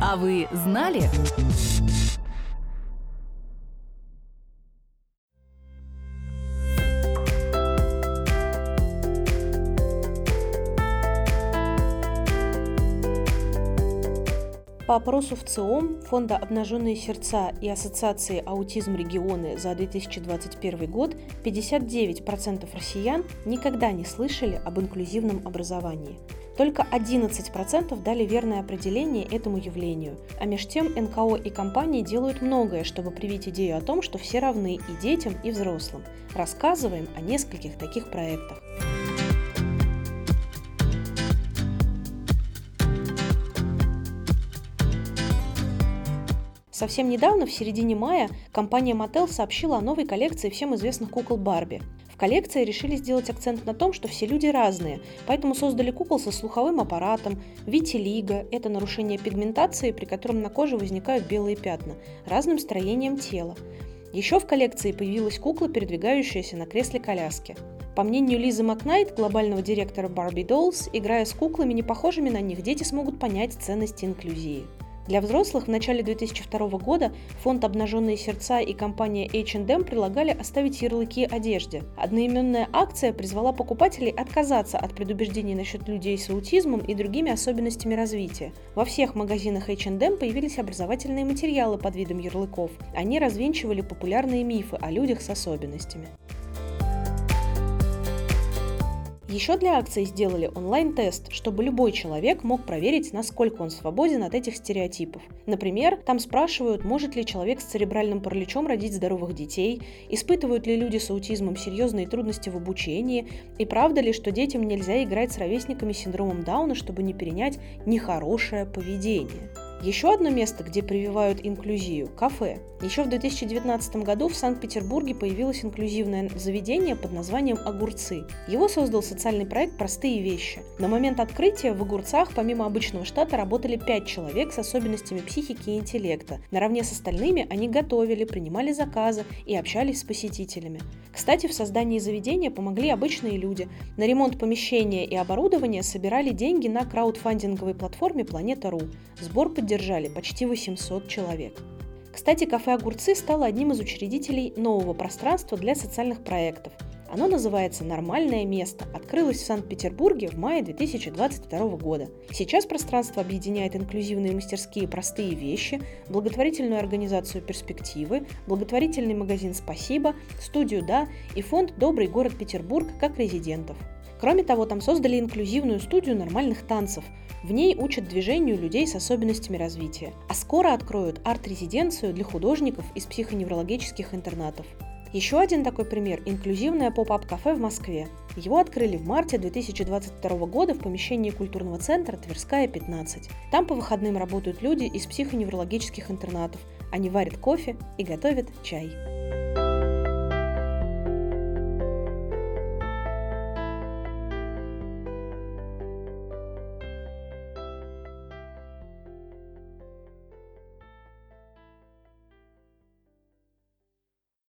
А вы знали? По опросу в ЦИОМ Фонда «Обнаженные сердца» и Ассоциации «Аутизм регионы» за 2021 год 59% россиян никогда не слышали об инклюзивном образовании. Только 11% дали верное определение этому явлению, а меж тем НКО и компании делают многое, чтобы привить идею о том, что все равны и детям, и взрослым. Рассказываем о нескольких таких проектах. Совсем недавно, в середине мая, компания Mattel сообщила о новой коллекции всем известных кукол Барби. Коллекции решили сделать акцент на том, что все люди разные, поэтому создали кукол со слуховым аппаратом, витилиго – это нарушение пигментации, при котором на коже возникают белые пятна, разным строением тела. Еще в коллекции появилась кукла, передвигающаяся на кресле коляски. По мнению Лизы Макнайт, глобального директора Barbie Dolls, играя с куклами, не похожими на них, дети смогут понять ценности инклюзии. Для взрослых в начале 2002 года фонд «Обнаженные сердца» и компания H&M предлагали оставить ярлыки одежде. Одноименная акция призвала покупателей отказаться от предубеждений насчет людей с аутизмом и другими особенностями развития. Во всех магазинах H&M появились образовательные материалы под видом ярлыков. Они развенчивали популярные мифы о людях с особенностями. Еще для акции сделали онлайн-тест, чтобы любой человек мог проверить, насколько он свободен от этих стереотипов. Например, там спрашивают, может ли человек с церебральным параличом родить здоровых детей, испытывают ли люди с аутизмом серьезные трудности в обучении, и правда ли, что детям нельзя играть с ровесниками с синдромом Дауна, чтобы не перенять нехорошее поведение. Еще одно место, где прививают инклюзию – кафе. Еще в 2019 году в Санкт-Петербурге появилось инклюзивное заведение под названием «Огурцы». Его создал социальный проект «Простые вещи». На момент открытия в «Огурцах» помимо обычного штата работали пять человек с особенностями психики и интеллекта. Наравне с остальными они готовили, принимали заказы и общались с посетителями. Кстати, в создании заведения помогли обычные люди. На ремонт помещения и оборудования собирали деньги на краудфандинговой платформе «Планета.ру». Сбор поддержали почти 800 человек. Кстати, кафе «Огурцы» стало одним из учредителей нового пространства для социальных проектов. Оно называется «Нормальное место», открылось в Санкт-Петербурге в мае 2022 года. Сейчас пространство объединяет инклюзивные мастерские «Простые вещи», благотворительную организацию «Перспективы», благотворительный магазин «Спасибо», студию «Да» и фонд «Добрый город Петербург» как резидентов. Кроме того, там создали инклюзивную студию нормальных танцев. В ней учат движению людей с особенностями развития. А скоро откроют арт-резиденцию для художников из психоневрологических интернатов. Еще один такой пример – инклюзивное поп-ап-кафе в Москве. Его открыли в марте 2022 года в помещении культурного центра Тверская, 15. Там по выходным работают люди из психоневрологических интернатов. Они варят кофе и готовят чай.